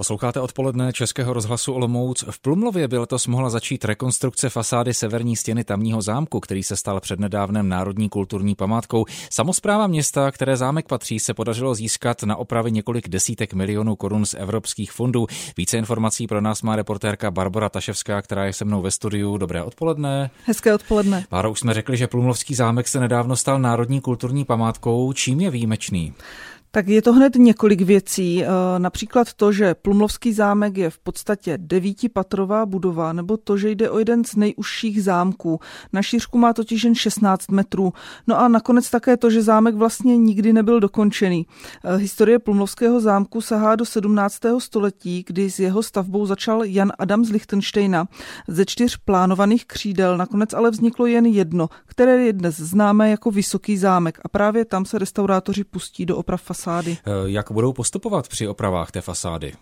Posloucháte odpoledne Českého rozhlasu Olomouc. V Plumlově by letos mohla začít rekonstrukce fasády severní stěny tamního zámku, který se stal přednedávnem národní kulturní památkou. Samozpráva města, které zámek patří, se podařilo získat na opravy několik desítek milionů korun z evropských fondů. Více informací pro nás má reportérka Barbara Taševská, která je se mnou ve studiu. Dobré odpoledne. Hezké odpoledne. Báro, už jsme řekli, že Plumlovský zámek se nedávno stal národní kulturní památkou. Čím je výjimečný? Tak je to hned několik věcí. Eh, například to, že Plumlovský zámek je v podstatě devítipatrová budova, nebo to, že jde o jeden z nejužších zámků. Na šířku má totiž jen 16 metrů. No a nakonec také to, že zámek vlastně nikdy nebyl dokončený. Eh, historie Plumlovského zámku sahá do 17. století, kdy s jeho stavbou začal Jan Adam z Lichtensteina. Ze čtyř plánovaných křídel nakonec ale vzniklo jen jedno, které je dnes známé jako Vysoký zámek a právě tam se restaurátoři pustí do oprav fasády. Eh, jak budou postupovat při opravách té fasády?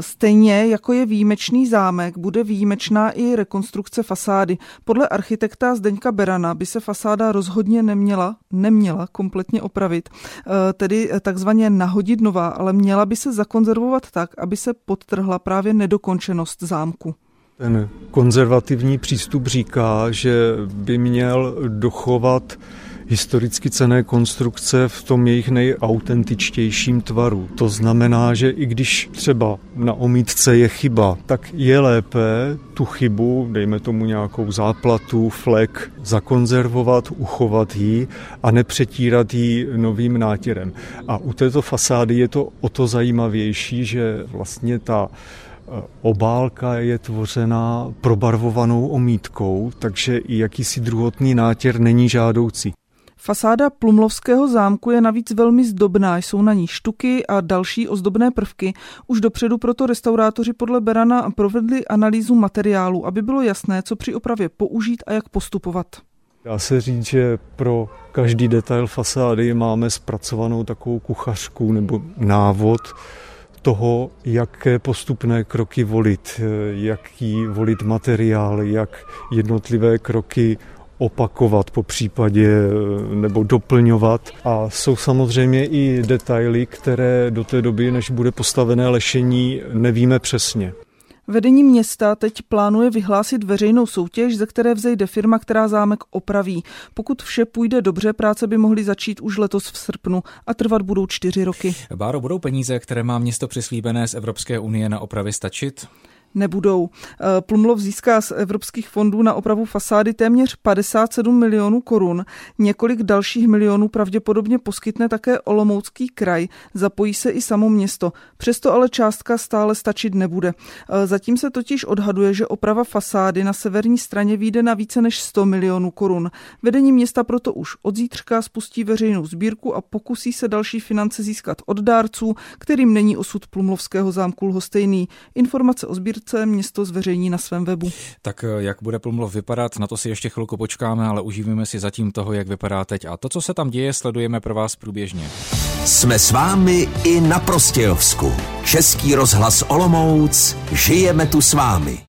Stejně jako je výjimečný zámek, bude výjimečná i rekonstrukce fasády. Podle architekta Zdeňka Berana by se fasáda rozhodně neměla, neměla kompletně opravit, eh, tedy takzvaně nahodit nová, ale měla by se zakonzervovat tak, aby se podtrhla právě nedokončenost zámku. Ten konzervativní přístup říká, že by měl dochovat historicky cené konstrukce v tom jejich nejautentičtějším tvaru. To znamená, že i když třeba na omítce je chyba, tak je lépe tu chybu, dejme tomu nějakou záplatu, flek, zakonzervovat, uchovat ji a nepřetírat ji novým nátěrem. A u této fasády je to o to zajímavější, že vlastně ta e, obálka je tvořená probarvovanou omítkou, takže i jakýsi druhotný nátěr není žádoucí. Fasáda Plumlovského zámku je navíc velmi zdobná, jsou na ní štuky a další ozdobné prvky. Už dopředu proto restaurátoři podle Berana provedli analýzu materiálu, aby bylo jasné, co při opravě použít a jak postupovat. Dá se říct, že pro každý detail fasády máme zpracovanou takovou kuchařku nebo návod toho, jaké postupné kroky volit, jaký volit materiál, jak jednotlivé kroky opakovat po případě nebo doplňovat. A jsou samozřejmě i detaily, které do té doby, než bude postavené lešení, nevíme přesně. Vedení města teď plánuje vyhlásit veřejnou soutěž, ze které vzejde firma, která zámek opraví. Pokud vše půjde dobře, práce by mohly začít už letos v srpnu a trvat budou čtyři roky. Báro, budou peníze, které má město přislíbené z Evropské unie na opravy stačit? Nebudou. Eh, Plumlov získá z evropských fondů na opravu fasády téměř 57 milionů korun. Několik dalších milionů pravděpodobně poskytne také Olomoucký kraj. Zapojí se i samo město. Přesto ale částka stále stačit nebude. Eh, zatím se totiž odhaduje, že oprava fasády na severní straně vyjde na více než 100 milionů korun. Vedení města proto už od zítřka spustí veřejnou sbírku a pokusí se další finance získat od dárců, kterým není osud Plumlovského zámku lhostejný. Informace o sbírce sbírce město zveřejní na svém webu. Tak eh, jak bude Plumlov vypadat, na to si ještě chvilku počkáme, ale užívíme si zatím toho, jak vypadá teď. A to, co se tam děje, sledujeme pro vás průběžně. Jsme s vámi i na Prostějovsku. Český rozhlas Olomouc, žijeme tu s vámi.